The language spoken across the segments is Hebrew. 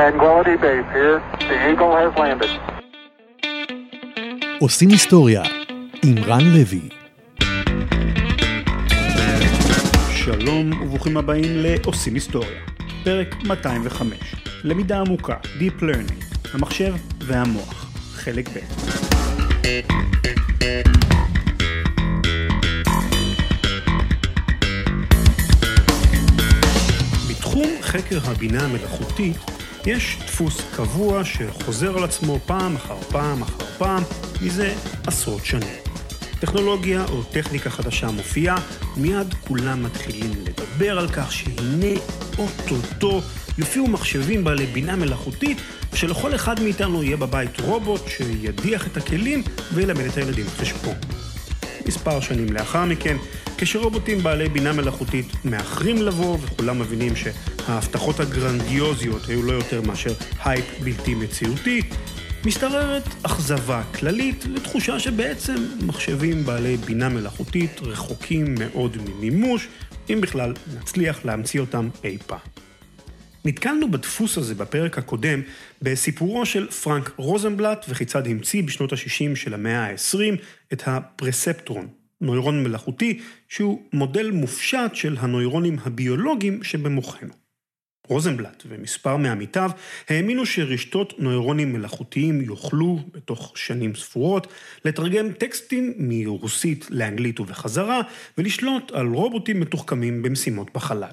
Tranquility Base here. The Eagle has landed. עושים היסטוריה עם רן לוי. שלום וברוכים הבאים לעושים היסטוריה, פרק 205, למידה עמוקה, Deep Learning, המחשב והמוח, חלק ב'. בתחום חקר הבינה המלאכותית יש דפוס קבוע שחוזר על עצמו פעם אחר פעם אחר פעם מזה עשרות שנים. טכנולוגיה או טכניקה חדשה מופיעה, מיד כולם מתחילים לדבר על כך שהנה אוטוטו יופיעו מחשבים בעלי בינה מלאכותית, ושלכל אחד מאיתנו יהיה בבית רובוט שידיח את הכלים וילמד את הילדים חשבון. מספר שנים לאחר מכן, כשרובוטים בעלי בינה מלאכותית מאחרים לבוא וכולם מבינים שההבטחות הגרנדיוזיות היו לא יותר מאשר הייפ בלתי מציאותי, משתררת אכזבה כללית לתחושה שבעצם מחשבים בעלי בינה מלאכותית רחוקים מאוד ממימוש, אם בכלל נצליח להמציא אותם אי פעם. נתקלנו בדפוס הזה בפרק הקודם בסיפורו של פרנק רוזנבלט וכיצד המציא בשנות ה-60 של המאה ה-20 את הפרספטרון, נוירון מלאכותי שהוא מודל מופשט של הנוירונים הביולוגיים שבמוחנו. רוזנבלט ומספר מעמיתיו האמינו שרשתות נוירונים מלאכותיים יוכלו, בתוך שנים ספורות, לתרגם טקסטים מרוסית לאנגלית ובחזרה, ולשלוט על רובוטים מתוחכמים במשימות בחלל.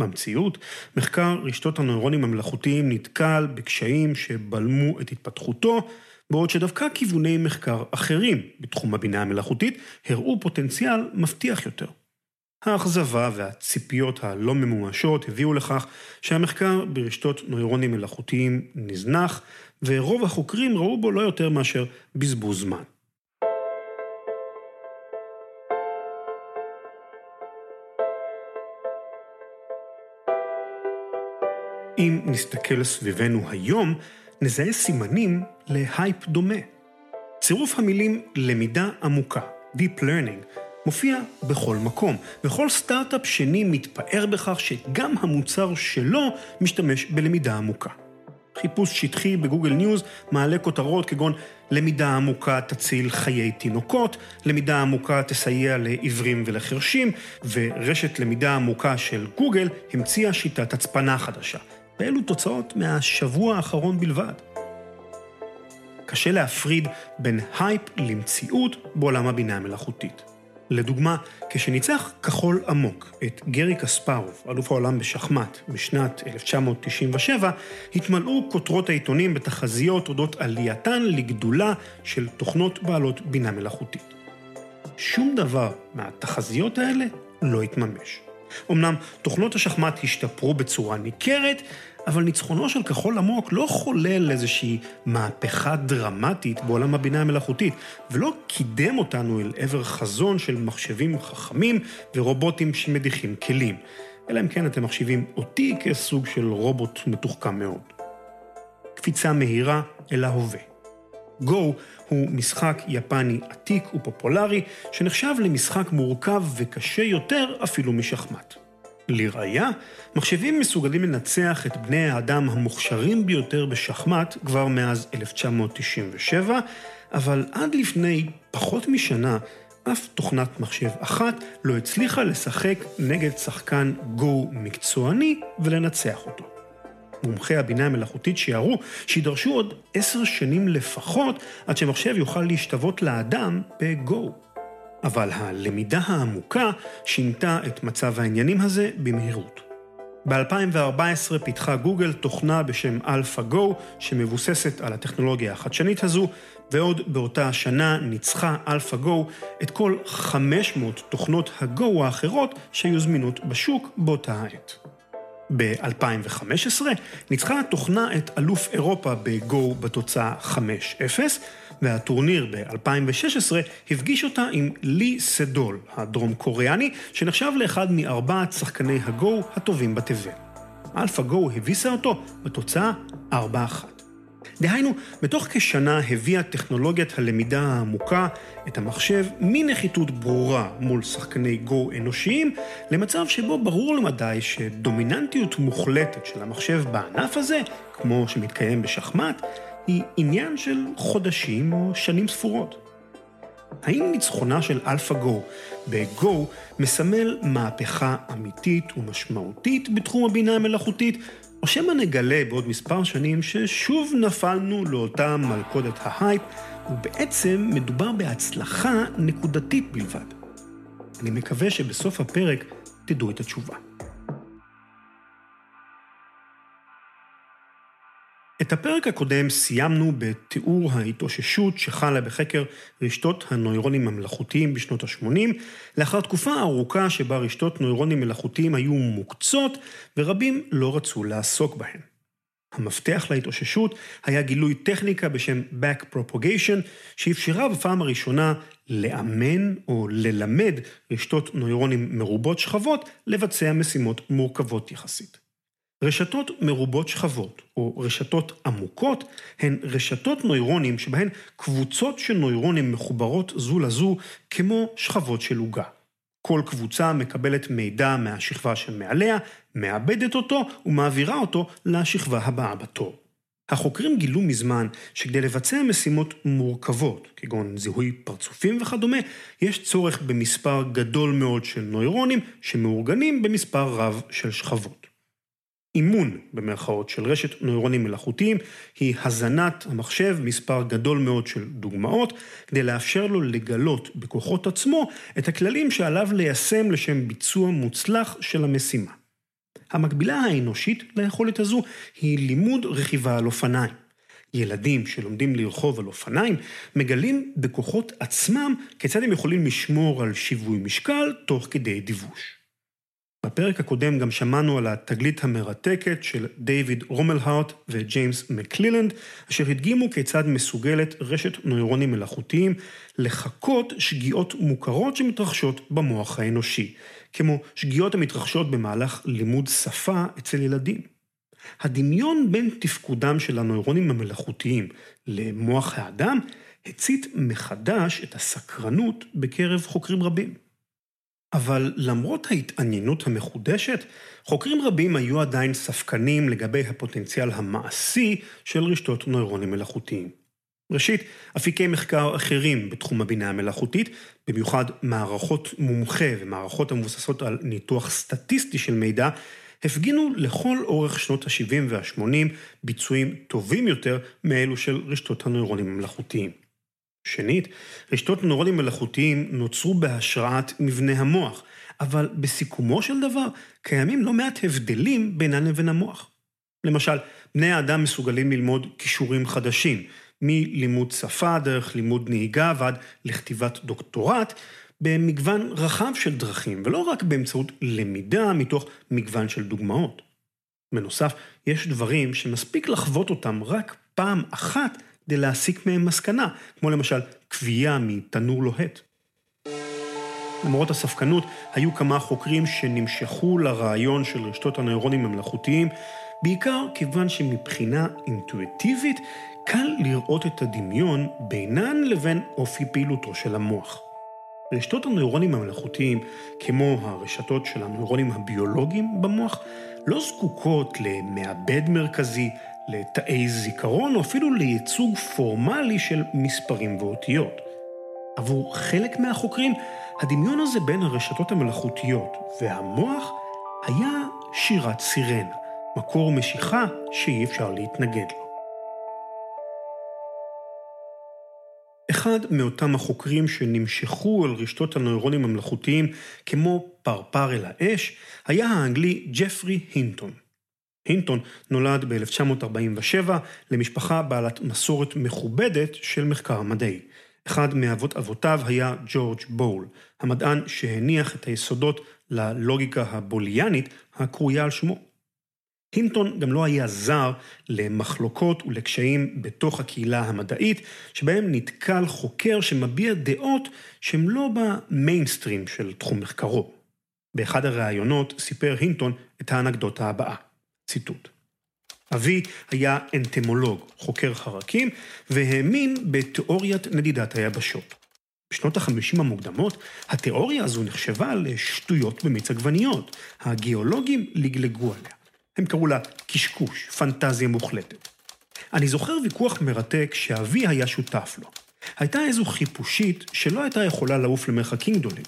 במציאות, מחקר רשתות הנוירונים המלאכותיים נתקל בקשיים שבלמו את התפתחותו, בעוד שדווקא כיווני מחקר אחרים בתחום הבינה המלאכותית הראו פוטנציאל מבטיח יותר. האכזבה והציפיות הלא ממומשות הביאו לכך שהמחקר ברשתות נוירונים מלאכותיים נזנח, ורוב החוקרים ראו בו לא יותר מאשר בזבוז זמן. אם נסתכל סביבנו היום, נזהה סימנים להייפ דומה. צירוף המילים למידה עמוקה, Deep Learning, מופיע בכל מקום, וכל סטארט-אפ שני מתפאר בכך שגם המוצר שלו משתמש בלמידה עמוקה. חיפוש שטחי בגוגל ניוז מעלה כותרות כגון למידה עמוקה תציל חיי תינוקות, למידה עמוקה תסייע לעיוורים ולחרשים, ורשת למידה עמוקה של גוגל המציאה שיטת הצפנה חדשה. ואלו תוצאות מהשבוע האחרון בלבד. קשה להפריד בין הייפ למציאות בעולם הבינה המלאכותית. לדוגמה, כשניצח כחול עמוק את גרי קספרוב, אלוף העולם בשחמט, בשנת 1997, התמלאו כותרות העיתונים בתחזיות אודות עלייתן לגדולה של תוכנות בעלות בינה מלאכותית. שום דבר מהתחזיות האלה לא התממש. אמנם תוכנות השחמט השתפרו בצורה ניכרת, אבל ניצחונו של כחול עמוק לא חולל איזושהי מהפכה דרמטית בעולם הבינה המלאכותית, ולא קידם אותנו אל עבר חזון של מחשבים חכמים ורובוטים שמדיחים כלים. אלא אם כן אתם מחשיבים אותי כסוג של רובוט מתוחכם מאוד. קפיצה מהירה אל ההווה. גו הוא משחק יפני עתיק ופופולרי, שנחשב למשחק מורכב וקשה יותר אפילו משחמט. לראיה, מחשבים מסוגלים לנצח את בני האדם המוכשרים ביותר בשחמט כבר מאז 1997, אבל עד לפני פחות משנה, אף תוכנת מחשב אחת לא הצליחה לשחק נגד שחקן גו מקצועני ולנצח אותו. מומחי הבינה המלאכותית שיערו שידרשו עוד עשר שנים לפחות עד שמחשב יוכל להשתוות לאדם בגו. אבל הלמידה העמוקה שינתה את מצב העניינים הזה במהירות. ב-2014 פיתחה גוגל תוכנה בשם AlphaGo, שמבוססת על הטכנולוגיה החדשנית הזו, ועוד באותה השנה ניצחה AlphaGo את כל 500 תוכנות הגו האחרות שהיו זמינות בשוק באותה העת. ב-2015 ניצחה התוכנה את אלוף אירופה בגו בתוצאה 5-0, והטורניר ב-2016 הפגיש אותה עם לי סדול, הדרום קוריאני, שנחשב לאחד מארבעת שחקני הגו הטובים בתבל. אלפא גו הביסה אותו בתוצאה 4-1. דהיינו, בתוך כשנה הביאה טכנולוגיית הלמידה העמוקה את המחשב מנחיתות ברורה מול שחקני גו אנושיים, למצב שבו ברור למדי שדומיננטיות מוחלטת של המחשב בענף הזה, כמו שמתקיים בשחמט, היא עניין של חודשים או שנים ספורות. האם ניצחונה של אלפא-גו בגו מסמל מהפכה אמיתית ומשמעותית בתחום הבינה המלאכותית, או שמא נגלה בעוד מספר שנים ששוב נפלנו לאותה מלכודת ההייפ, ובעצם מדובר בהצלחה נקודתית בלבד. אני מקווה שבסוף הפרק תדעו את התשובה. את הפרק הקודם סיימנו בתיאור ההתאוששות שחלה בחקר רשתות הנוירונים המלאכותיים בשנות ה-80, לאחר תקופה ארוכה שבה רשתות נוירונים מלאכותיים היו מוקצות, ורבים לא רצו לעסוק בהן. המפתח להתאוששות היה גילוי טכניקה בשם Back Propagation, שאפשרה בפעם הראשונה לאמן או ללמד רשתות נוירונים מרובות שכבות לבצע משימות מורכבות יחסית. רשתות מרובות שכבות, או רשתות עמוקות, הן רשתות נוירונים שבהן קבוצות של נוירונים מחוברות זו לזו כמו שכבות של עוגה. כל קבוצה מקבלת מידע מהשכבה שמעליה, מאבדת אותו ומעבירה אותו לשכבה הבאה בתור. החוקרים גילו מזמן שכדי לבצע משימות מורכבות, כגון זיהוי פרצופים וכדומה, יש צורך במספר גדול מאוד של נוירונים שמאורגנים במספר רב של שכבות. אימון, במרכאות, של רשת נוירונים מלאכותיים, היא הזנת המחשב מספר גדול מאוד של דוגמאות, כדי לאפשר לו לגלות בכוחות עצמו את הכללים שעליו ליישם לשם ביצוע מוצלח של המשימה. המקבילה האנושית ליכולת הזו היא לימוד רכיבה על אופניים. ילדים שלומדים לרכוב על אופניים מגלים בכוחות עצמם כיצד הם יכולים לשמור על שיווי משקל תוך כדי דיווש. בפרק הקודם גם שמענו על התגלית המרתקת של דיוויד רומלהארט וג'יימס מקלילנד, אשר הדגימו כיצד מסוגלת רשת נוירונים מלאכותיים לחקות שגיאות מוכרות שמתרחשות במוח האנושי, כמו שגיאות המתרחשות במהלך לימוד שפה אצל ילדים. הדמיון בין תפקודם של הנוירונים המלאכותיים למוח האדם הצית מחדש את הסקרנות בקרב חוקרים רבים. אבל למרות ההתעניינות המחודשת, חוקרים רבים היו עדיין ספקנים לגבי הפוטנציאל המעשי של רשתות נוירונים מלאכותיים. ראשית, אפיקי מחקר אחרים בתחום הבינה המלאכותית, במיוחד מערכות מומחה ומערכות המבוססות על ניתוח סטטיסטי של מידע, הפגינו לכל אורך שנות ה-70 וה-80 ביצועים טובים יותר מאלו של רשתות הנוירונים המלאכותיים. שנית, רשתות נוירונים מלאכותיים נוצרו בהשראת מבנה המוח, אבל בסיכומו של דבר קיימים לא מעט הבדלים בינן לבין המוח. למשל, בני האדם מסוגלים ללמוד כישורים חדשים, מלימוד שפה דרך לימוד נהיגה ועד לכתיבת דוקטורט, במגוון רחב של דרכים, ולא רק באמצעות למידה מתוך מגוון של דוגמאות. בנוסף, יש דברים שמספיק לחוות אותם רק פעם אחת כדי להסיק מהם מסקנה, כמו למשל כווייה מתנור לוהט. למרות הספקנות, היו כמה חוקרים שנמשכו לרעיון של רשתות הנוירונים המלאכותיים, בעיקר כיוון שמבחינה אינטואיטיבית קל לראות את הדמיון בינן לבין אופי פעילותו של המוח. רשתות הנוירונים המלאכותיים, כמו הרשתות של הנוירונים הביולוגיים במוח, לא זקוקות למעבד מרכזי, לתאי זיכרון או אפילו לייצוג פורמלי של מספרים ואותיות. עבור חלק מהחוקרים, הדמיון הזה בין הרשתות המלאכותיות והמוח היה שירת סירנה, מקור משיכה שאי אפשר להתנגד לו. אחד מאותם החוקרים שנמשכו אל רשתות הנוירונים המלאכותיים כמו פרפר אל האש, היה האנגלי ג'פרי הינטון. הינטון נולד ב-1947 למשפחה בעלת מסורת מכובדת של מחקר מדעי. אחד מאבות אבותיו היה ג'ורג' בול, המדען שהניח את היסודות ללוגיקה הבוליאנית הקרויה על שמו. הינטון גם לא היה זר למחלוקות ולקשיים בתוך הקהילה המדעית, שבהם נתקל חוקר שמביע דעות שהן לא במיינסטרים של תחום מחקרו. באחד הראיונות סיפר הינטון את האנקדוטה הבאה. ציטוט. אבי היה אנטמולוג, חוקר חרקים, והאמין בתיאוריית נדידת היבשות. בשנות ה-50 המוקדמות, התיאוריה הזו נחשבה לשטויות במיץ עגבניות. הגיאולוגים לגלגו עליה. הם קראו לה קשקוש, פנטזיה מוחלטת. אני זוכר ויכוח מרתק שאבי היה שותף לו. הייתה איזו חיפושית שלא הייתה יכולה לעוף למרחקים גדולים.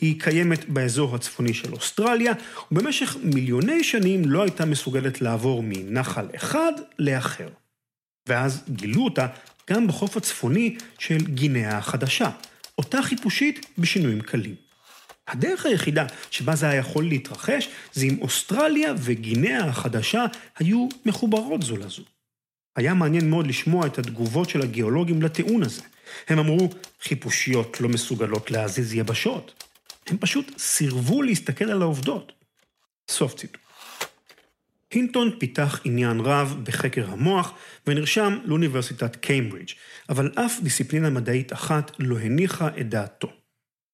היא קיימת באזור הצפוני של אוסטרליה, ובמשך מיליוני שנים לא הייתה מסוגלת לעבור מנחל אחד לאחר. ואז גילו אותה גם בחוף הצפוני של גינאה החדשה, אותה חיפושית בשינויים קלים. הדרך היחידה שבה זה היה יכול להתרחש, זה אם אוסטרליה וגינאה החדשה היו מחוברות זו לזו. היה מעניין מאוד לשמוע את התגובות של הגיאולוגים לטיעון הזה. הם אמרו, חיפושיות לא מסוגלות להזיז יבשות. הם פשוט סירבו להסתכל על העובדות. סוף ציטוט. הינטון פיתח עניין רב בחקר המוח ונרשם לאוניברסיטת קיימברידג', אבל אף דיסציפלינה מדעית אחת לא הניחה את דעתו.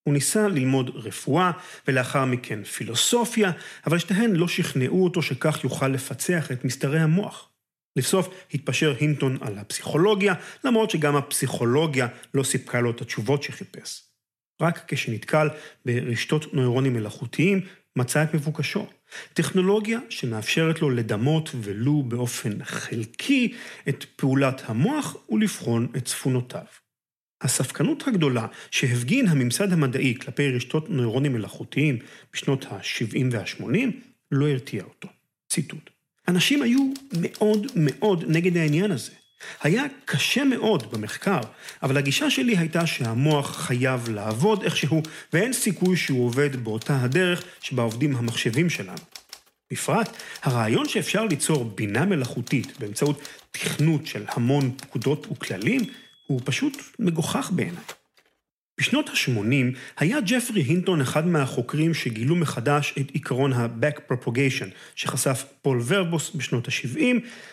הוא ניסה ללמוד רפואה ולאחר מכן פילוסופיה, אבל שתיהן לא שכנעו אותו שכך יוכל לפצח את מסתרי המוח. לבסוף התפשר הינטון על הפסיכולוגיה, למרות שגם הפסיכולוגיה לא סיפקה לו את התשובות שחיפש. רק כשנתקל ברשתות נוירונים מלאכותיים, מצא את מבוקשו. טכנולוגיה שמאפשרת לו לדמות ולו באופן חלקי את פעולת המוח ולבחון את צפונותיו. הספקנות הגדולה שהפגין הממסד המדעי כלפי רשתות נוירונים מלאכותיים בשנות ה-70 וה-80 לא הרתיע אותו. ציטוט: אנשים היו מאוד מאוד נגד העניין הזה. היה קשה מאוד במחקר, אבל הגישה שלי הייתה שהמוח חייב לעבוד איכשהו, ואין סיכוי שהוא עובד באותה הדרך שבה עובדים המחשבים שלנו. בפרט, הרעיון שאפשר ליצור בינה מלאכותית באמצעות תכנות של המון פקודות וכללים, הוא פשוט מגוחך בעיניי. בשנות ה-80 היה ג'פרי הינטון אחד מהחוקרים שגילו מחדש את עיקרון ה-back propagation, שחשף פול ורבוס בשנות ה-70,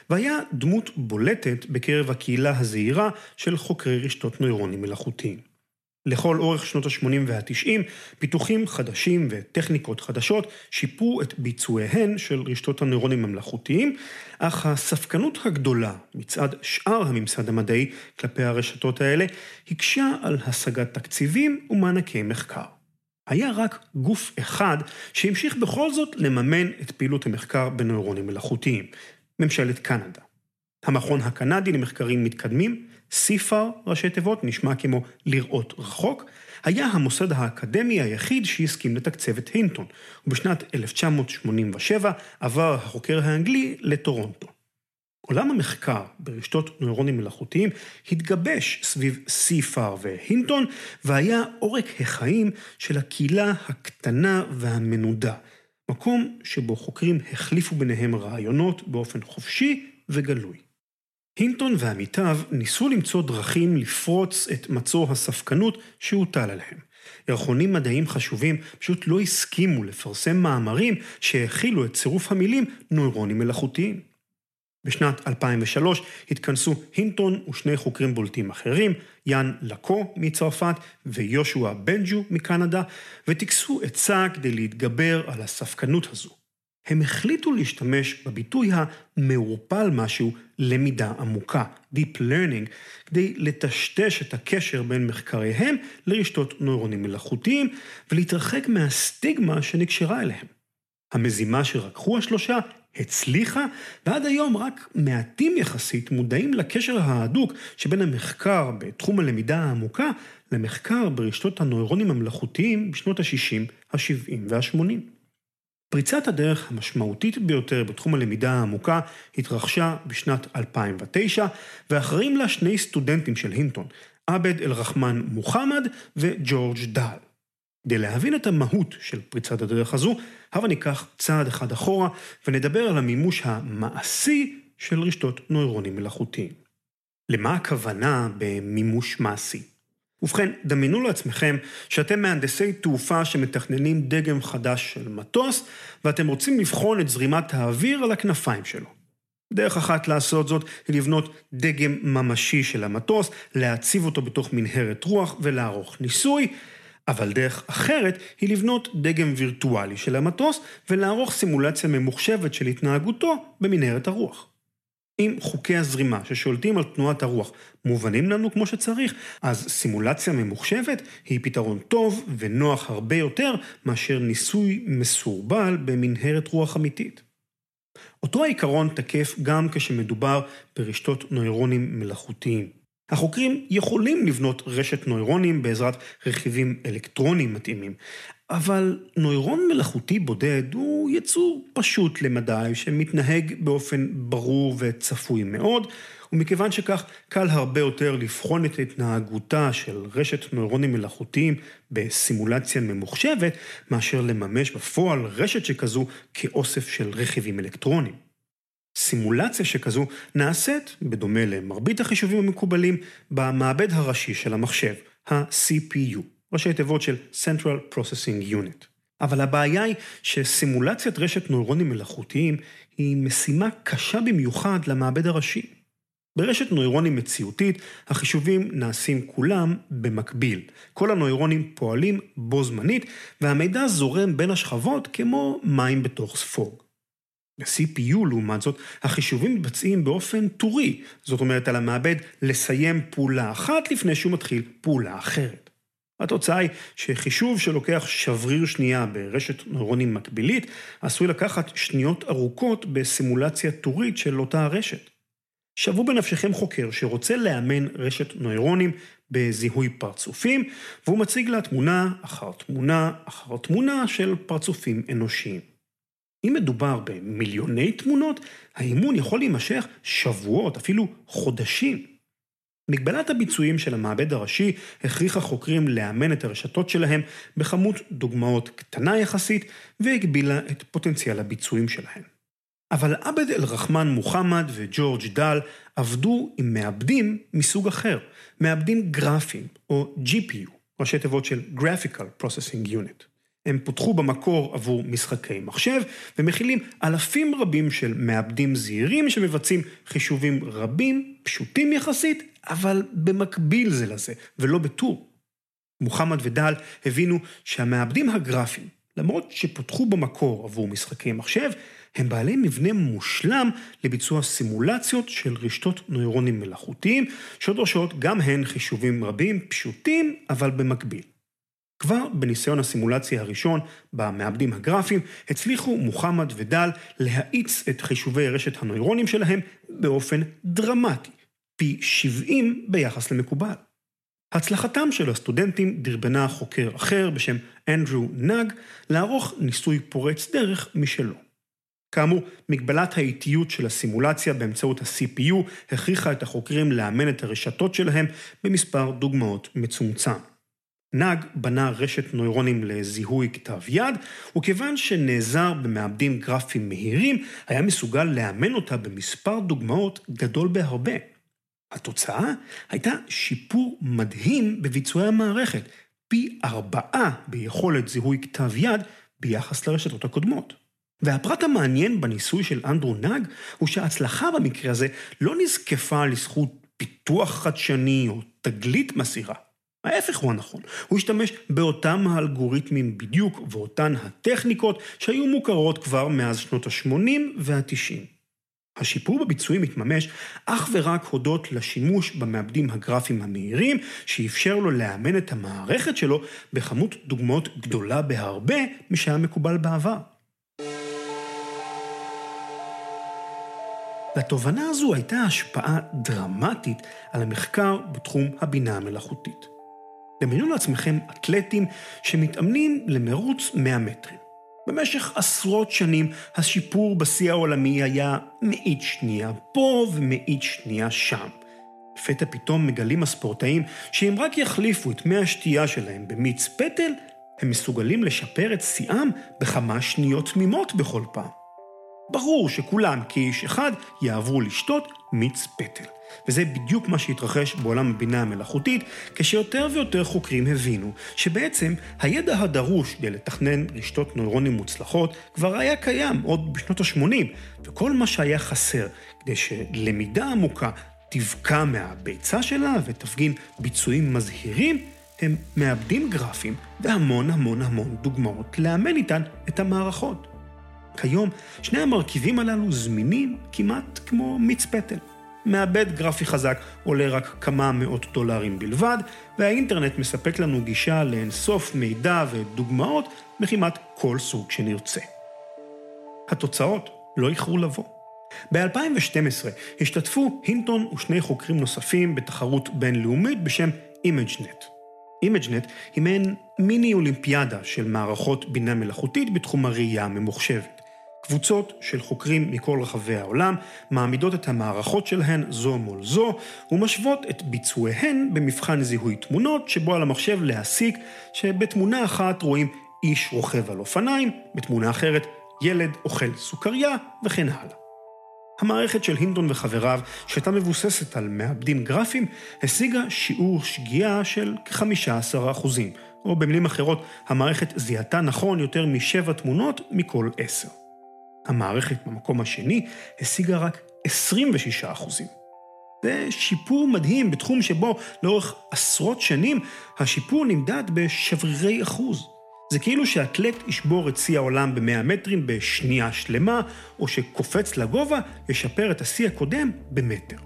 והיה דמות בולטת בקרב הקהילה הזעירה של חוקרי רשתות נוירונים מלאכותיים. לכל אורך שנות ה-80 וה-90, פיתוחים חדשים וטכניקות חדשות שיפרו את ביצועיהן של רשתות הנוירונים המלאכותיים, אך הספקנות הגדולה מצד שאר הממסד המדעי כלפי הרשתות האלה, הקשה על השגת תקציבים ומענקי מחקר. היה רק גוף אחד שהמשיך בכל זאת לממן את פעילות המחקר בנוירונים מלאכותיים, ממשלת קנדה. המכון הקנדי למחקרים מתקדמים, סיפאר, ראשי תיבות, נשמע כמו לראות רחוק, היה המוסד האקדמי היחיד שהסכים לתקצב את הינטון, ובשנת 1987 עבר החוקר האנגלי לטורונטו. עולם המחקר ברשתות נוירונים מלאכותיים התגבש סביב סיפאר והינטון, והיה עורק החיים של הקהילה הקטנה והמנודה, מקום שבו חוקרים החליפו ביניהם רעיונות באופן חופשי וגלוי. הינטון ועמיתיו ניסו למצוא דרכים לפרוץ את מצור הספקנות שהוטל עליהם. ירחונים מדעיים חשובים פשוט לא הסכימו לפרסם מאמרים שהכילו את צירוף המילים נוירונים מלאכותיים. בשנת 2003 התכנסו הינטון ושני חוקרים בולטים אחרים, יאן לקו מצרפת ויושוע בנג'ו מקנדה, וטיכסו עצה כדי להתגבר על הספקנות הזו. הם החליטו להשתמש בביטוי המעורפל משהו, למידה עמוקה, Deep Learning, כדי לטשטש את הקשר בין מחקריהם לרשתות נוירונים מלאכותיים ולהתרחק מהסטיגמה שנקשרה אליהם. המזימה שרקחו השלושה הצליחה, ועד היום רק מעטים יחסית מודעים לקשר ההדוק שבין המחקר בתחום הלמידה העמוקה למחקר ברשתות הנוירונים המלאכותיים בשנות ה-60, ה-70 וה-80. פריצת הדרך המשמעותית ביותר בתחום הלמידה העמוקה התרחשה בשנת 2009, ואחראים לה שני סטודנטים של הינטון, עבד אל-רחמן מוחמד וג'ורג' דל. כדי להבין את המהות של פריצת הדרך הזו, הבה ניקח צעד אחד אחורה ונדבר על המימוש המעשי של רשתות נוירונים מלאכותיים. למה הכוונה במימוש מעשי? ובכן, דמיינו לעצמכם שאתם מהנדסי תעופה שמתכננים דגם חדש של מטוס, ואתם רוצים לבחון את זרימת האוויר על הכנפיים שלו. דרך אחת לעשות זאת היא לבנות דגם ממשי של המטוס, להציב אותו בתוך מנהרת רוח ולערוך ניסוי, אבל דרך אחרת היא לבנות דגם וירטואלי של המטוס ולערוך סימולציה ממוחשבת של התנהגותו במנהרת הרוח. אם חוקי הזרימה ששולטים על תנועת הרוח מובנים לנו כמו שצריך, אז סימולציה ממוחשבת היא פתרון טוב ונוח הרבה יותר מאשר ניסוי מסורבל במנהרת רוח אמיתית. אותו העיקרון תקף גם כשמדובר ברשתות נוירונים מלאכותיים. החוקרים יכולים לבנות רשת נוירונים בעזרת רכיבים אלקטרוניים מתאימים, אבל נוירון מלאכותי בודד הוא יצור פשוט למדי שמתנהג באופן ברור וצפוי מאוד, ומכיוון שכך קל הרבה יותר לבחון את התנהגותה של רשת נוירונים מלאכותיים בסימולציה ממוחשבת, מאשר לממש בפועל רשת שכזו כאוסף של רכיבים אלקטרוניים. סימולציה שכזו נעשית, בדומה למרבית החישובים המקובלים, במעבד הראשי של המחשב, ה-CPU, ראשי תיבות של Central Processing Unit. אבל הבעיה היא שסימולציית רשת נוירונים מלאכותיים היא משימה קשה במיוחד למעבד הראשי. ברשת נוירונים מציאותית, החישובים נעשים כולם במקביל. כל הנוירונים פועלים בו זמנית, והמידע זורם בין השכבות כמו מים בתוך ספוג. ב-CPU, לעומת זאת, החישובים מתבצעים באופן טורי, זאת אומרת על המעבד לסיים פעולה אחת לפני שהוא מתחיל פעולה אחרת. התוצאה היא שחישוב שלוקח שבריר שנייה ברשת נוירונים מקבילית, עשוי לקחת שניות ארוכות בסימולציה טורית של אותה הרשת. שוו בנפשכם חוקר שרוצה לאמן רשת נוירונים בזיהוי פרצופים, והוא מציג לה תמונה אחר תמונה אחר תמונה של פרצופים אנושיים. אם מדובר במיליוני תמונות, האימון יכול להימשך שבועות, אפילו חודשים. מגבלת הביצועים של המעבד הראשי הכריחה חוקרים לאמן את הרשתות שלהם בכמות דוגמאות קטנה יחסית, והגבילה את פוטנציאל הביצועים שלהם. אבל עבד אל-רחמן מוחמד וג'ורג' דל עבדו עם מעבדים מסוג אחר, מעבדים גרפיים, או GPU, ראשי תיבות של Graphical Processing Unit. הם פותחו במקור עבור משחקי מחשב, ומכילים אלפים רבים של מעבדים זעירים שמבצעים חישובים רבים, פשוטים יחסית, אבל במקביל זה לזה, ולא בטור. מוחמד ודל הבינו שהמעבדים הגרפיים, למרות שפותחו במקור עבור משחקי מחשב, הם בעלי מבנה מושלם לביצוע סימולציות של רשתות נוירונים מלאכותיים, שדורשות גם הן חישובים רבים, פשוטים, אבל במקביל. כבר בניסיון הסימולציה הראשון, במעבדים הגרפיים, הצליחו מוחמד ודל להאיץ את חישובי רשת הנוירונים שלהם באופן דרמטי, פי 70 ביחס למקובל. הצלחתם של הסטודנטים דרבנה חוקר אחר בשם אנדרו נאג לערוך ניסוי פורץ דרך משלו. כאמור, מגבלת האיטיות של הסימולציה באמצעות ה-CPU הכריחה את החוקרים לאמן את הרשתות שלהם במספר דוגמאות מצומצם. נאג בנה רשת נוירונים לזיהוי כתב יד, וכיוון שנעזר במעבדים גרפיים מהירים, היה מסוגל לאמן אותה במספר דוגמאות גדול בהרבה. התוצאה הייתה שיפור מדהים בביצועי המערכת, פי ארבעה ביכולת זיהוי כתב יד ביחס לרשתות הקודמות. והפרט המעניין בניסוי של אנדרו נאג, הוא שההצלחה במקרה הזה לא נזקפה לזכות פיתוח חדשני או תגלית מסירה. ההפך הוא הנכון, הוא השתמש באותם האלגוריתמים בדיוק ואותן הטכניקות שהיו מוכרות כבר מאז שנות ה-80 וה-90. השיפור בביצועים מתממש אך ורק הודות לשימוש במעבדים הגרפיים המהירים, שאפשר לו לאמן את המערכת שלו בכמות דוגמאות גדולה בהרבה משהיה מקובל בעבר. לתובנה הזו הייתה השפעה דרמטית על המחקר בתחום הבינה המלאכותית. דמיינו לעצמכם אתלטים שמתאמנים למרוץ 100 מטרים. במשך עשרות שנים השיפור בשיא העולמי היה מאית שנייה פה ומאית שנייה שם. לפתע פתאום מגלים הספורטאים שאם רק יחליפו את מי השתייה שלהם במיץ פטל, הם מסוגלים לשפר את שיאם בכמה שניות תמימות בכל פעם. ברור שכולם כאיש אחד יעברו לשתות מיץ פטל. וזה בדיוק מה שהתרחש בעולם הבינה המלאכותית, כשיותר ויותר חוקרים הבינו שבעצם הידע הדרוש כדי לתכנן רשתות נוירונים מוצלחות כבר היה קיים עוד בשנות ה-80, וכל מה שהיה חסר כדי שלמידה עמוקה תבקע מהביצה שלה ותפגין ביצועים מזהירים, הם מעבדים גרפיים והמון המון המון דוגמאות לאמן איתן את המערכות. כיום שני המרכיבים הללו זמינים כמעט כמו מיץ פטל. מעבד גרפי חזק עולה רק כמה מאות דולרים בלבד, והאינטרנט מספק לנו גישה לאינסוף מידע ודוגמאות בכמעט כל סוג שנרצה. התוצאות לא איחרו לבוא. ב-2012 השתתפו הינטון ושני חוקרים נוספים בתחרות בינלאומית בשם ImageNet. ImageNet היא מעין מיני אולימפיאדה של מערכות בינה מלאכותית בתחום הראייה הממוחשבת. קבוצות של חוקרים מכל רחבי העולם מעמידות את המערכות שלהן זו מול זו ומשוות את ביצועיהן במבחן זיהוי תמונות שבו על המחשב להסיק שבתמונה אחת רואים איש רוכב על אופניים, בתמונה אחרת ילד אוכל סוכריה וכן הלאה. המערכת של הינטון וחבריו, שהייתה מבוססת על מעבדים גרפיים, השיגה שיעור שגיאה של כ-15%, או במילים אחרות, המערכת זיהתה נכון יותר משבע תמונות מכל עשר. המערכת במקום השני השיגה רק 26 זה שיפור מדהים בתחום שבו לאורך עשרות שנים השיפור נמדד בשברירי אחוז. זה כאילו שאתלט ישבור את שיא העולם ב-100 מטרים בשנייה שלמה, או שקופץ לגובה ישפר את השיא הקודם במטר.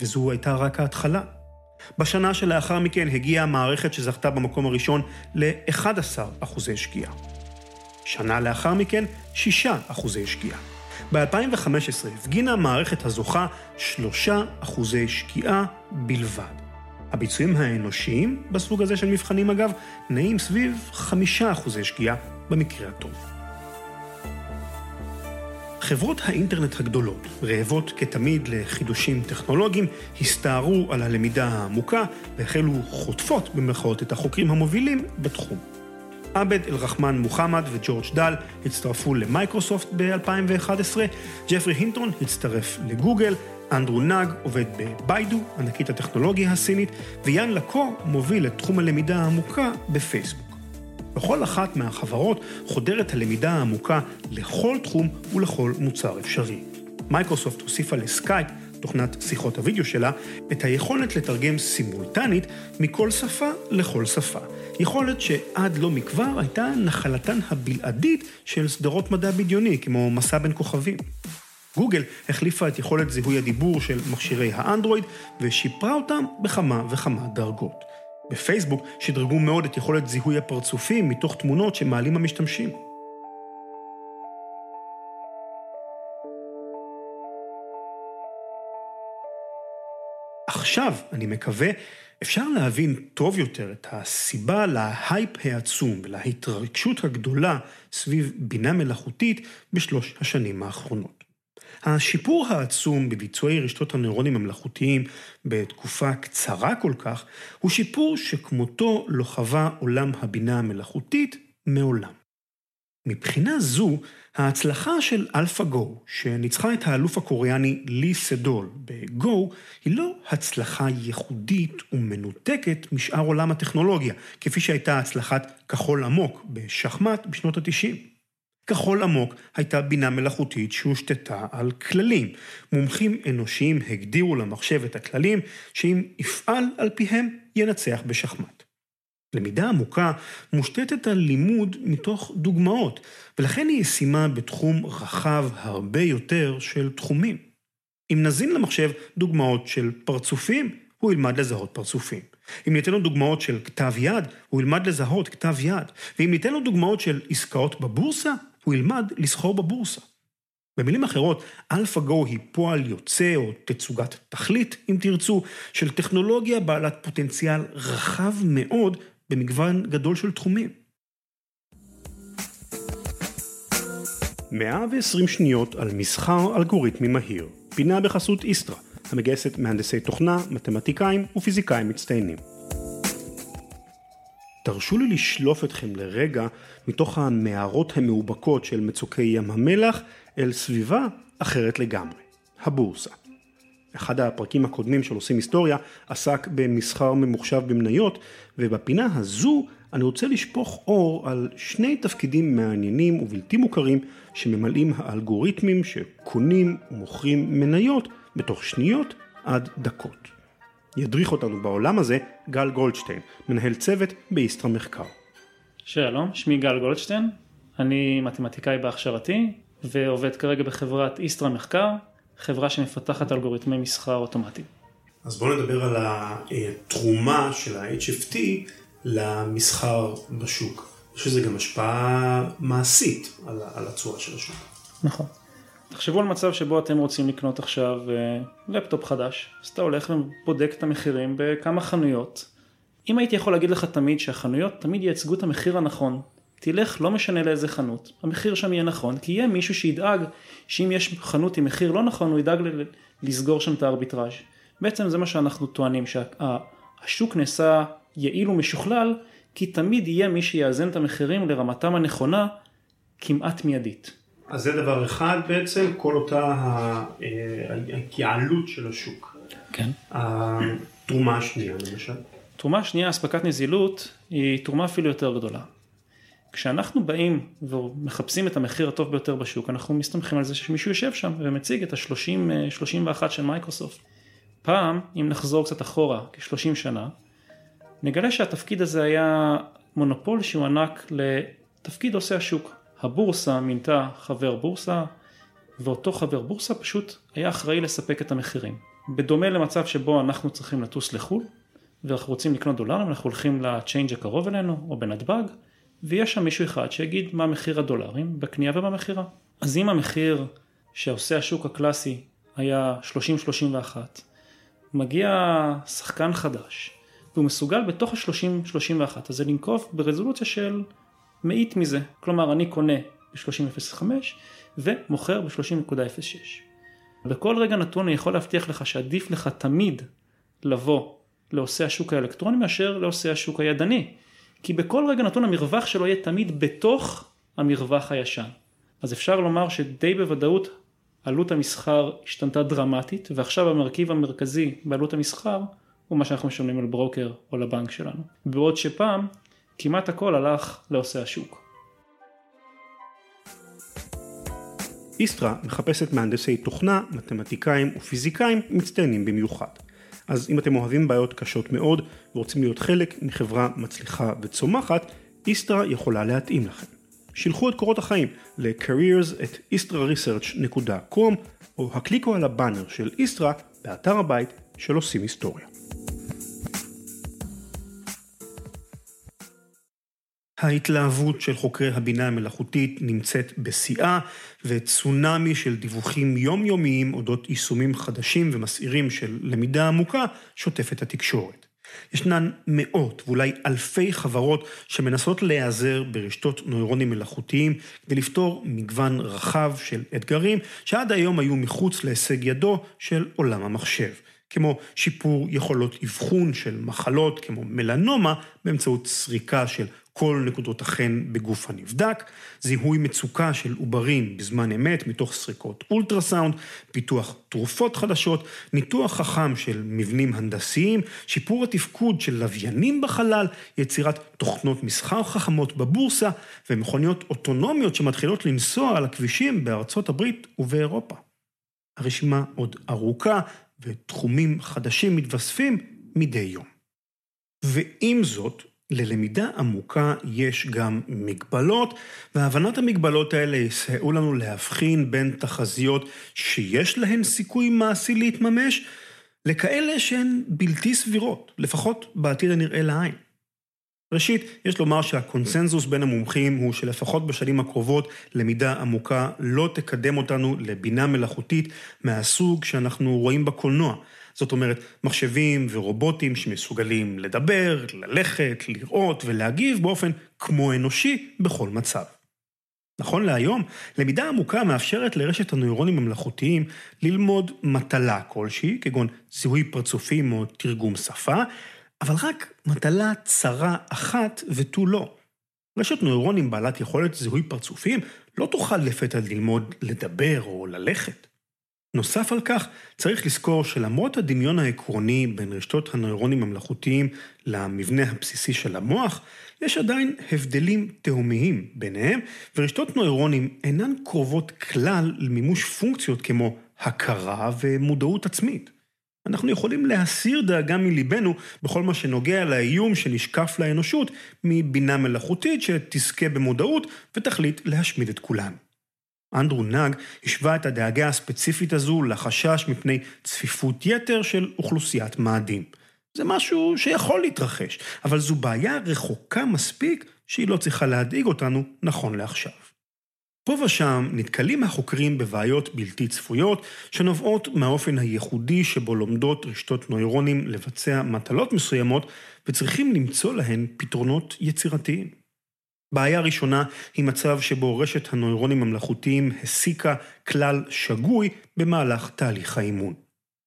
וזו הייתה רק ההתחלה. בשנה שלאחר מכן הגיעה המערכת שזכתה במקום הראשון ל-11 אחוזי שגיאה. שנה לאחר מכן, 6 אחוזי שגיאה. ב-2015 הפגינה המערכת הזוכה 3 אחוזי שגיאה בלבד. הביצועים האנושיים בסוג הזה של מבחנים אגב, נעים סביב 5 אחוזי שגיאה במקרה הטוב. חברות האינטרנט הגדולות, רעבות כתמיד לחידושים טכנולוגיים, הסתערו על הלמידה העמוקה והחלו חוטפות במרכאות את החוקרים המובילים בתחום. עבד אל-רחמן מוחמד וג'ורג' דל הצטרפו למייקרוסופט ב-2011, ג'פרי הינטון הצטרף לגוגל, אנדרו נג עובד בביידו, ענקית הטכנולוגיה הסינית, ויאן לקון מוביל את תחום הלמידה העמוקה בפייסבוק. בכל אחת מהחברות חודרת הלמידה העמוקה לכל תחום ולכל מוצר אפשרי. מייקרוסופט הוסיפה לסקייפ, תוכנת שיחות הוידאו שלה, את היכולת לתרגם סימולטנית מכל שפה לכל שפה. יכולת שעד לא מכבר הייתה נחלתן הבלעדית של סדרות מדע בדיוני, כמו מסע בין כוכבים. גוגל החליפה את יכולת זיהוי הדיבור של מכשירי האנדרואיד ושיפרה אותם בכמה וכמה דרגות. בפייסבוק שדרגו מאוד את יכולת זיהוי הפרצופים מתוך תמונות שמעלים המשתמשים. עכשיו, אני מקווה, אפשר להבין טוב יותר את הסיבה להייפ העצום ולהתרגשות הגדולה סביב בינה מלאכותית בשלוש השנים האחרונות. השיפור העצום בביצועי רשתות הנוירונים המלאכותיים בתקופה קצרה כל כך, הוא שיפור שכמותו לא חווה עולם הבינה המלאכותית מעולם. מבחינה זו, ההצלחה של AlphaGo, שניצחה את האלוף הקוריאני לי סדול ב-Go, היא לא הצלחה ייחודית ומנותקת משאר עולם הטכנולוגיה, כפי שהייתה הצלחת כחול עמוק בשחמט בשנות ה-90. כחול עמוק הייתה בינה מלאכותית שהושתתה על כללים. מומחים אנושיים הגדירו למחשב את הכללים, שאם יפעל על פיהם, ינצח בשחמט. למידה עמוקה מושתתת על לימוד מתוך דוגמאות, ולכן היא ישימה בתחום רחב הרבה יותר של תחומים. אם נזין למחשב דוגמאות של פרצופים, הוא ילמד לזהות פרצופים. אם ניתן לו דוגמאות של כתב יד, הוא ילמד לזהות כתב יד. ואם ניתן לו דוגמאות של עסקאות בבורסה, הוא ילמד לסחור בבורסה. במילים אחרות, AlphaGo היא פועל יוצא או תצוגת תכלית, אם תרצו, של טכנולוגיה בעלת פוטנציאל רחב מאוד במגוון גדול של תחומים. 120 שניות על מסחר אלגוריתמי מהיר, פינה בחסות איסטרה, המגייסת מהנדסי תוכנה, מתמטיקאים ופיזיקאים מצטיינים. תרשו לי לשלוף אתכם לרגע מתוך המערות המאובקות של מצוקי ים המלח אל סביבה אחרת לגמרי, הבורסה. אחד הפרקים הקודמים של עושים היסטוריה עסק במסחר ממוחשב במניות, ובפינה הזו אני רוצה לשפוך אור על שני תפקידים מעניינים ובלתי מוכרים שממלאים האלגוריתמים שקונים ומוכרים מניות בתוך שניות עד דקות. ידריך אותנו בעולם הזה גל גולדשטיין, מנהל צוות באיסטרה מחקר. שלום, שמי גל גולדשטיין, אני מתמטיקאי בהכשרתי, ועובד כרגע בחברת איסטרה מחקר, חברה שמפתחת אלגוריתמי מסחר אוטומטיים. אז בואו נדבר על התרומה של ה-HFT למסחר בשוק. יש לזה גם השפעה מעשית על התשואה של השוק. נכון. תחשבו על מצב שבו אתם רוצים לקנות עכשיו אה, לפטופ חדש, אז אתה הולך ובודק את המחירים בכמה חנויות. אם הייתי יכול להגיד לך תמיד שהחנויות תמיד ייצגו את המחיר הנכון, תלך לא משנה לאיזה חנות, המחיר שם יהיה נכון, כי יהיה מישהו שידאג שאם יש חנות עם מחיר לא נכון הוא ידאג לסגור שם את הארביטראז'. בעצם זה מה שאנחנו טוענים, שהשוק נעשה יעיל ומשוכלל, כי תמיד יהיה מי שיאזן את המחירים לרמתם הנכונה כמעט מיידית. אז זה דבר אחד בעצם, כל אותה אה, ההתייעלות של השוק. כן. התרומה השנייה למשל. תרומה שנייה, אספקת נזילות, היא תרומה אפילו יותר גדולה. כשאנחנו באים ומחפשים את המחיר הטוב ביותר בשוק, אנחנו מסתמכים על זה שמישהו יושב שם ומציג את ה-30-31 אה, של מייקרוסופט. פעם, אם נחזור קצת אחורה, כ-30 שנה, נגלה שהתפקיד הזה היה מונופול שהוענק לתפקיד עושה השוק. הבורסה מינתה חבר בורסה, ואותו חבר בורסה פשוט היה אחראי לספק את המחירים. בדומה למצב שבו אנחנו צריכים לטוס לחו"ל, ואנחנו רוצים לקנות דולרים, אנחנו הולכים לצ'יינג' הקרוב אלינו, או בנתב"ג, ויש שם מישהו אחד שיגיד מה מחיר הדולרים בקנייה ובמכירה. אז אם המחיר שעושה השוק הקלאסי היה 30-31, מגיע שחקן חדש, והוא מסוגל בתוך ה-30-31 הזה לנקוב ברזולוציה של מאית מזה. כלומר, אני קונה ב-30.05 ומוכר ב-30.06. בכל רגע נתון אני יכול להבטיח לך שעדיף לך תמיד לבוא לעושה השוק האלקטרוני מאשר לעושה השוק הידני. כי בכל רגע נתון המרווח שלו יהיה תמיד בתוך המרווח הישן. אז אפשר לומר שדי בוודאות עלות המסחר השתנתה דרמטית, ועכשיו המרכיב המרכזי בעלות המסחר הוא מה שאנחנו משלמים על ברוקר או לבנק שלנו. בעוד שפעם כמעט הכל הלך לעושה השוק. איסטרה מחפשת מהנדסי תוכנה, מתמטיקאים ופיזיקאים מצטיינים במיוחד. אז אם אתם אוהבים בעיות קשות מאוד ורוצים להיות חלק מחברה מצליחה וצומחת, איסטרה יכולה להתאים לכם. שילחו את קורות החיים ל-careers at istraresearch.com או הקליקו על הבאנר של איסטרה באתר הבית של עושים היסטוריה. ההתלהבות של חוקרי הבינה המלאכותית נמצאת בשיאה, וצונאמי של דיווחים יומיומיים אודות יישומים חדשים ומסעירים של למידה עמוקה שוטף את התקשורת. ישנן מאות ואולי אלפי חברות שמנסות להיעזר ברשתות נוירונים מלאכותיים כדי לפתור מגוון רחב של אתגרים שעד היום היו מחוץ להישג ידו של עולם המחשב. כמו שיפור יכולות אבחון של מחלות כמו מלנומה באמצעות סריקה של כל נקודות החן בגוף הנבדק, זיהוי מצוקה של עוברים בזמן אמת מתוך סריקות אולטרסאונד, פיתוח תרופות חדשות, ניתוח חכם של מבנים הנדסיים, שיפור התפקוד של לוויינים בחלל, יצירת תוכנות מסחר חכמות בבורסה ומכוניות אוטונומיות שמתחילות לנסוע על הכבישים בארצות הברית ובאירופה. הרשימה עוד ארוכה ותחומים חדשים מתווספים מדי יום. ועם זאת, ללמידה עמוקה יש גם מגבלות, והבנת המגבלות האלה יסייעו לנו להבחין בין תחזיות שיש להן סיכוי מעשי להתממש, לכאלה שהן בלתי סבירות, לפחות בעתיד הנראה לעין. ראשית, יש לומר שהקונסנזוס בין המומחים הוא שלפחות בשנים הקרובות למידה עמוקה לא תקדם אותנו לבינה מלאכותית מהסוג שאנחנו רואים בקולנוע. זאת אומרת, מחשבים ורובוטים שמסוגלים לדבר, ללכת, לראות ולהגיב באופן כמו אנושי בכל מצב. נכון להיום, למידה עמוקה מאפשרת לרשת הנוירונים המלאכותיים ללמוד מטלה כלשהי, כגון זיהוי פרצופים או תרגום שפה, אבל רק מטלה צרה אחת ותו לא. רשת נוירונים בעלת יכולת זיהוי פרצופים לא תוכל לפתע ללמוד לדבר או ללכת. נוסף על כך, צריך לזכור שלמרות הדמיון העקרוני בין רשתות הנוירונים המלאכותיים למבנה הבסיסי של המוח, יש עדיין הבדלים תהומיים ביניהם, ורשתות נוירונים אינן קרובות כלל למימוש פונקציות כמו הכרה ומודעות עצמית. אנחנו יכולים להסיר דאגה מליבנו בכל מה שנוגע לאיום שנשקף לאנושות מבינה מלאכותית שתזכה במודעות ותחליט להשמיד את כולן. אנדרו נאג השווה את הדאגה הספציפית הזו לחשש מפני צפיפות יתר של אוכלוסיית מאדים. זה משהו שיכול להתרחש, אבל זו בעיה רחוקה מספיק שהיא לא צריכה להדאיג אותנו נכון לעכשיו. פה ושם נתקלים החוקרים בבעיות בלתי צפויות, שנובעות מהאופן הייחודי שבו לומדות רשתות נוירונים לבצע מטלות מסוימות, וצריכים למצוא להן פתרונות יצירתיים. בעיה ראשונה היא מצב שבו רשת הנוירונים המלאכותיים הסיקה כלל שגוי במהלך תהליך האימון.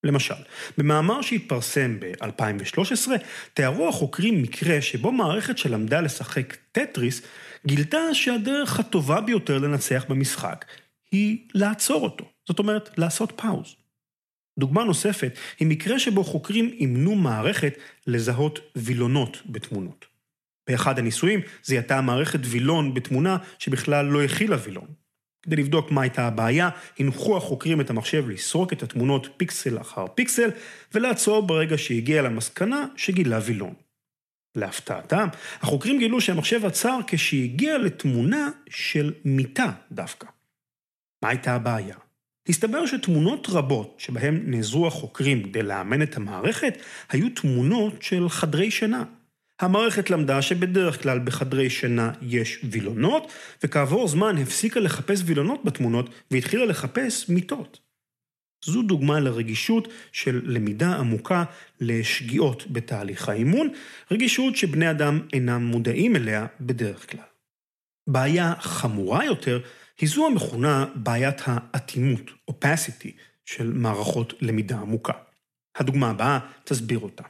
למשל, במאמר שהתפרסם ב-2013, תיארו החוקרים מקרה שבו מערכת שלמדה לשחק טטריס, גילתה שהדרך הטובה ביותר לנצח במשחק היא לעצור אותו. זאת אומרת, לעשות פאוז. דוגמה נוספת היא מקרה שבו חוקרים אימנו מערכת לזהות וילונות בתמונות. באחד הניסויים זיהתה המערכת וילון בתמונה שבכלל לא הכילה וילון. כדי לבדוק מה הייתה הבעיה, הנחו החוקרים את המחשב לסרוק את התמונות פיקסל אחר פיקסל, ולעצור ברגע שהגיע למסקנה שגילה וילון. להפתעתם, החוקרים גילו שהמחשב עצר כשהגיע לתמונה של מיטה דווקא. מה הייתה הבעיה? הסתבר שתמונות רבות שבהן נעזרו החוקרים כדי לאמן את המערכת, היו תמונות של חדרי שינה. המערכת למדה שבדרך כלל בחדרי שינה יש וילונות, וכעבור זמן הפסיקה לחפש וילונות בתמונות והתחילה לחפש מיטות. זו דוגמה לרגישות של למידה עמוקה לשגיאות בתהליך האימון, רגישות שבני אדם אינם מודעים אליה בדרך כלל. בעיה חמורה יותר היא זו המכונה בעיית האטימות, opacity, של מערכות למידה עמוקה. הדוגמה הבאה תסביר אותה.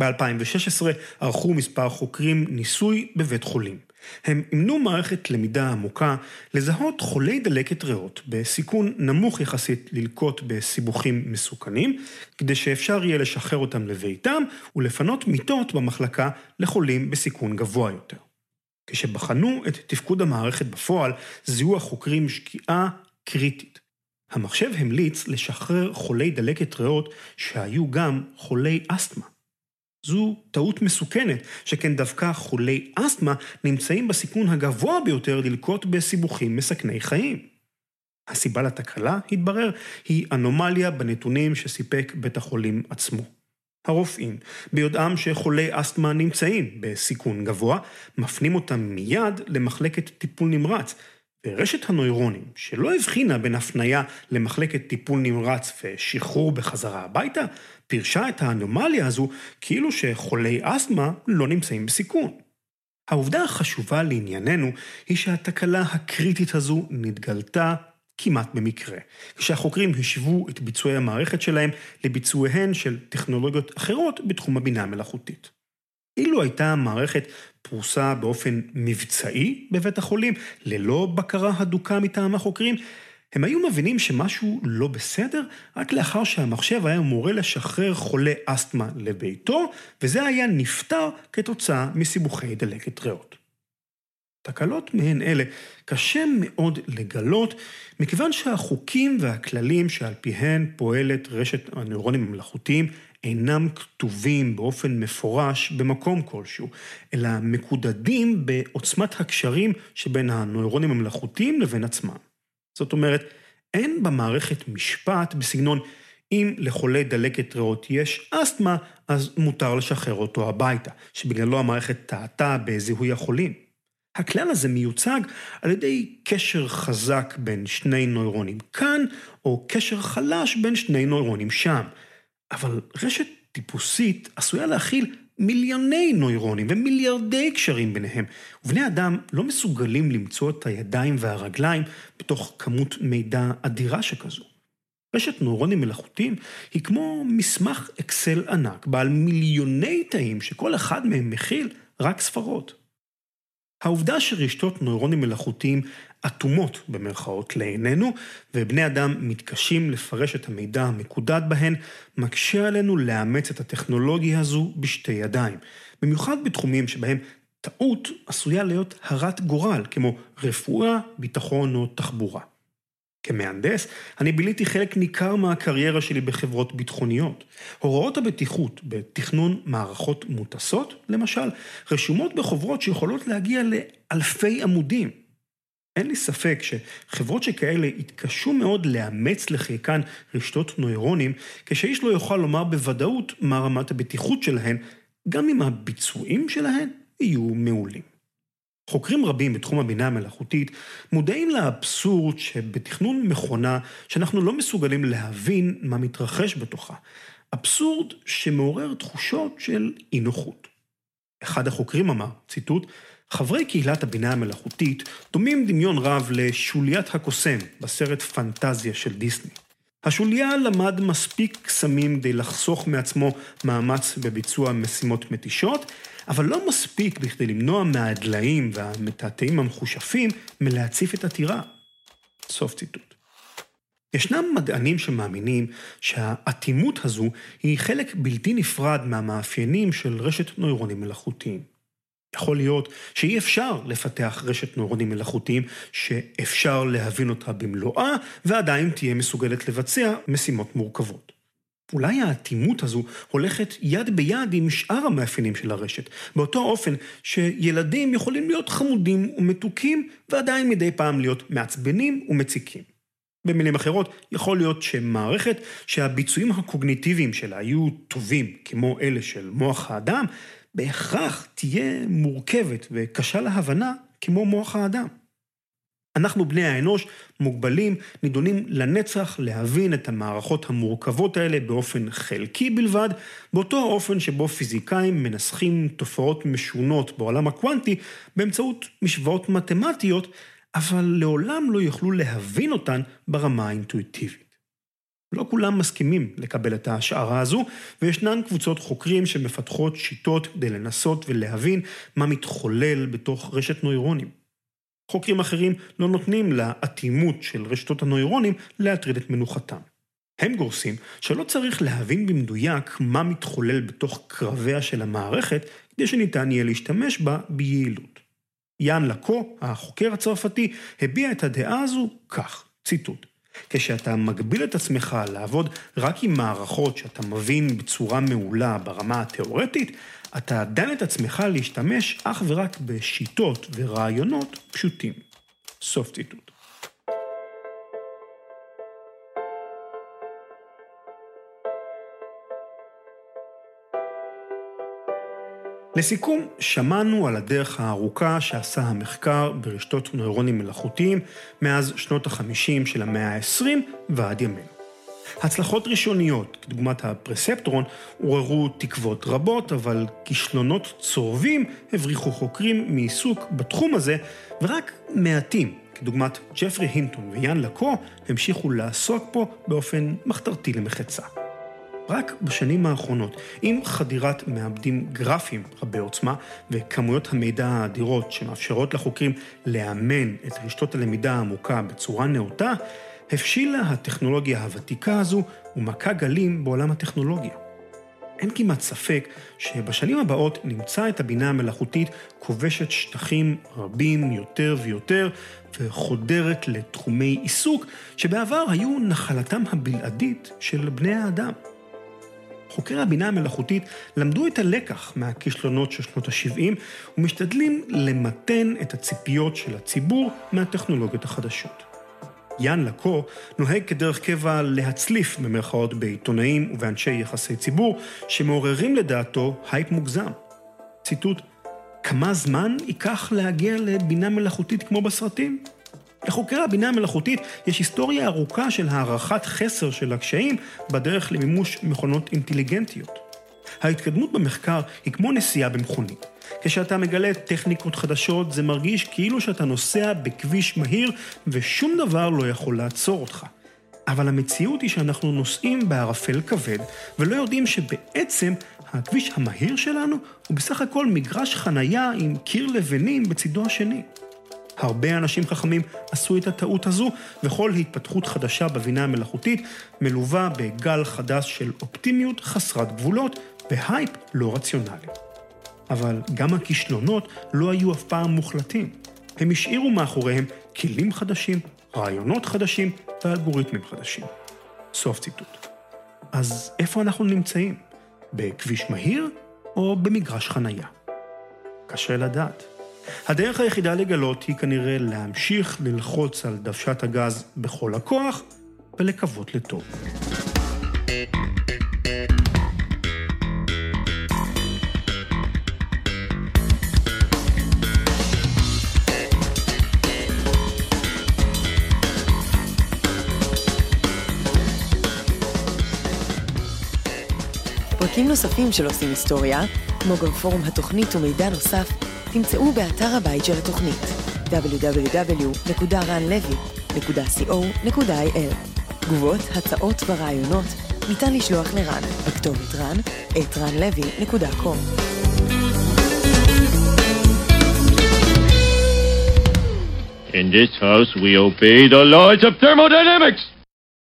ב-2016 ערכו מספר חוקרים ניסוי בבית חולים. הם אימנו מערכת למידה עמוקה לזהות חולי דלקת ריאות בסיכון נמוך יחסית ללקוט בסיבוכים מסוכנים, כדי שאפשר יהיה לשחרר אותם לביתם ולפנות מיטות במחלקה לחולים בסיכון גבוה יותר. כשבחנו את תפקוד המערכת בפועל, זיהו החוקרים שגיאה קריטית. המחשב המליץ לשחרר חולי דלקת ריאות שהיו גם חולי אסתמה. זו טעות מסוכנת, שכן דווקא חולי אסתמה נמצאים בסיכון הגבוה ביותר ללקוט בסיבוכים מסכני חיים. הסיבה לתקלה, התברר, היא אנומליה בנתונים שסיפק בית החולים עצמו. הרופאים, ביודעם שחולי אסתמה נמצאים בסיכון גבוה, מפנים אותם מיד למחלקת טיפול נמרץ, ורשת הנוירונים, שלא הבחינה בין הפניה למחלקת טיפול נמרץ ושחרור בחזרה הביתה, פירשה את האנומליה הזו כאילו שחולי אסתמה לא נמצאים בסיכון. העובדה החשובה לענייננו היא שהתקלה הקריטית הזו נתגלתה כמעט במקרה, כשהחוקרים השוו את ביצועי המערכת שלהם לביצועיהן של טכנולוגיות אחרות בתחום הבינה המלאכותית. אילו הייתה המערכת פרוסה באופן מבצעי בבית החולים, ללא בקרה הדוקה מטעם החוקרים, הם היו מבינים שמשהו לא בסדר רק לאחר שהמחשב היה מורה לשחרר חולה אסתמה לביתו, וזה היה נפתר כתוצאה מסיבוכי דלקת ריאות. תקלות מהן אלה קשה מאוד לגלות, מכיוון שהחוקים והכללים שעל פיהן פועלת רשת הנוירונים המלאכותיים אינם כתובים באופן מפורש במקום כלשהו, אלא מקודדים בעוצמת הקשרים שבין הנוירונים המלאכותיים לבין עצמם. זאת אומרת, אין במערכת משפט בסגנון אם לחולה דלקת ריאות יש אסתמה, אז מותר לשחרר אותו הביתה, שבגללו המערכת טעתה בזיהוי החולים. הכלל הזה מיוצג על ידי קשר חזק בין שני נוירונים כאן, או קשר חלש בין שני נוירונים שם. אבל רשת טיפוסית עשויה להכיל מיליוני נוירונים ומיליארדי קשרים ביניהם, ובני אדם לא מסוגלים למצוא את הידיים והרגליים בתוך כמות מידע אדירה שכזו. רשת נוירונים מלאכותיים היא כמו מסמך אקסל ענק, בעל מיליוני תאים שכל אחד מהם מכיל רק ספרות. העובדה שרשתות נוירונים מלאכותיים אטומות במרכאות לעינינו, ובני אדם מתקשים לפרש את המידע המקודד בהן, מקשה עלינו לאמץ את הטכנולוגיה הזו בשתי ידיים. במיוחד בתחומים שבהם טעות עשויה להיות הרת גורל, כמו רפואה, ביטחון או תחבורה. כמהנדס, אני ביליתי חלק ניכר מהקריירה שלי בחברות ביטחוניות. הוראות הבטיחות בתכנון מערכות מוטסות, למשל, רשומות בחוברות שיכולות להגיע לאלפי עמודים. אין לי ספק שחברות שכאלה יתקשו מאוד לאמץ לחיקן רשתות נוירונים, כשאיש לא יוכל לומר בוודאות מה רמת הבטיחות שלהן, גם אם הביצועים שלהן יהיו מעולים. חוקרים רבים בתחום הבינה המלאכותית מודעים לאבסורד שבתכנון מכונה שאנחנו לא מסוגלים להבין מה מתרחש בתוכה. אבסורד שמעורר תחושות של אי נוחות. אחד החוקרים אמר, ציטוט, חברי קהילת הבינה המלאכותית דומים דמיון רב לשוליית הקוסם בסרט פנטזיה של דיסני. השוליה למד מספיק קסמים כדי לחסוך מעצמו מאמץ בביצוע משימות מתישות, אבל לא מספיק בכדי למנוע מהדליים והמתעתעים המחושפים מלהציף את הטירה. סוף ציטוט. ישנם מדענים שמאמינים שהאטימות הזו היא חלק בלתי נפרד מהמאפיינים של רשת נוירונים מלאכותיים. יכול להיות שאי אפשר לפתח רשת נוירונים מלאכותיים שאפשר להבין אותה במלואה, ועדיין תהיה מסוגלת לבצע משימות מורכבות. אולי האטימות הזו הולכת יד ביד עם שאר המאפיינים של הרשת, באותו אופן שילדים יכולים להיות חמודים ומתוקים, ועדיין מדי פעם להיות מעצבנים ומציקים. במילים אחרות, יכול להיות שמערכת שהביצועים הקוגניטיביים שלה היו טובים, כמו אלה של מוח האדם, בהכרח תהיה מורכבת וקשה להבנה כמו מוח האדם. אנחנו בני האנוש מוגבלים, נידונים לנצח להבין את המערכות המורכבות האלה באופן חלקי בלבד, באותו האופן שבו פיזיקאים מנסחים תופעות משונות בעולם הקוונטי באמצעות משוואות מתמטיות, אבל לעולם לא יוכלו להבין אותן ברמה האינטואיטיבית. לא כולם מסכימים לקבל את ההשערה הזו, וישנן קבוצות חוקרים שמפתחות שיטות כדי לנסות ולהבין מה מתחולל בתוך רשת נוירונים. חוקרים אחרים לא נותנים לאטימות של רשתות הנוירונים להטריד את מנוחתם. הם גורסים שלא צריך להבין במדויק מה מתחולל בתוך קרביה של המערכת, כדי שניתן יהיה להשתמש בה ביעילות. יאן לקו, החוקר הצרפתי, הביע את הדעה הזו כך, ציטוט: כשאתה מגביל את עצמך לעבוד רק עם מערכות שאתה מבין בצורה מעולה ברמה התיאורטית, אתה דן את עצמך להשתמש אך ורק בשיטות ורעיונות פשוטים. סוף ציטוט. לסיכום, שמענו על הדרך הארוכה שעשה המחקר ברשתות נוירונים מלאכותיים מאז שנות ה-50 של המאה ה-20 ועד ימינו. הצלחות ראשוניות, כדוגמת הפרספטרון, עוררו תקוות רבות, אבל כישלונות צורבים הבריחו חוקרים מעיסוק בתחום הזה, ורק מעטים, כדוגמת ג'פרי הינטון ויאן לקו, המשיכו לעסוק פה באופן מחתרתי למחצה. רק בשנים האחרונות, עם חדירת מעבדים גרפיים רבי עוצמה וכמויות המידע האדירות שמאפשרות לחוקרים לאמן את רשתות הלמידה העמוקה בצורה נאותה, הבשילה הטכנולוגיה הוותיקה הזו ומכה גלים בעולם הטכנולוגיה. אין כמעט ספק שבשנים הבאות נמצא את הבינה המלאכותית כובשת שטחים רבים יותר ויותר וחודרת לתחומי עיסוק שבעבר היו נחלתם הבלעדית של בני האדם. חוקרי הבינה המלאכותית למדו את הלקח מהכישלונות של שנות ה-70 ומשתדלים למתן את הציפיות של הציבור מהטכנולוגיות החדשות. יאן לקון נוהג כדרך קבע להצליף במרכאות בעיתונאים ובאנשי יחסי ציבור שמעוררים לדעתו הייפ מוגזם. ציטוט: כמה זמן ייקח להגיע לבינה מלאכותית כמו בסרטים? לחוקרי הבינה המלאכותית יש היסטוריה ארוכה של הערכת חסר של הקשיים בדרך למימוש מכונות אינטליגנטיות. ההתקדמות במחקר היא כמו נסיעה במכונית. כשאתה מגלה טכניקות חדשות, זה מרגיש כאילו שאתה נוסע בכביש מהיר ושום דבר לא יכול לעצור אותך. אבל המציאות היא שאנחנו נוסעים בערפל כבד, ולא יודעים שבעצם הכביש המהיר שלנו הוא בסך הכל מגרש חנייה עם קיר לבנים בצידו השני. הרבה אנשים חכמים עשו את הטעות הזו, וכל התפתחות חדשה בבינה המלאכותית מלווה בגל חדש של אופטימיות חסרת גבולות והייפ לא רציונלי. אבל גם הכישלונות לא היו אף פעם מוחלטים. הם השאירו מאחוריהם כלים חדשים, רעיונות חדשים האלגוריתמים חדשים. סוף ציטוט. אז איפה אנחנו נמצאים? בכביש מהיר או במגרש חנייה? קשה לדעת. הדרך היחידה לגלות היא כנראה להמשיך ללחוץ על דוושת הגז בכל הכוח ולקוות לטוב. פרקים נוספים של עושים היסטוריה, כמו גם פורום התוכנית ומידע נוסף, תמצאו באתר הבית של התוכנית www.ranlevy.co.il תגובות, הצעות ורעיונות ניתן לשלוח לרן בכתובת רן את ranlevy.com In this house, we obey the laws of thermodynamics.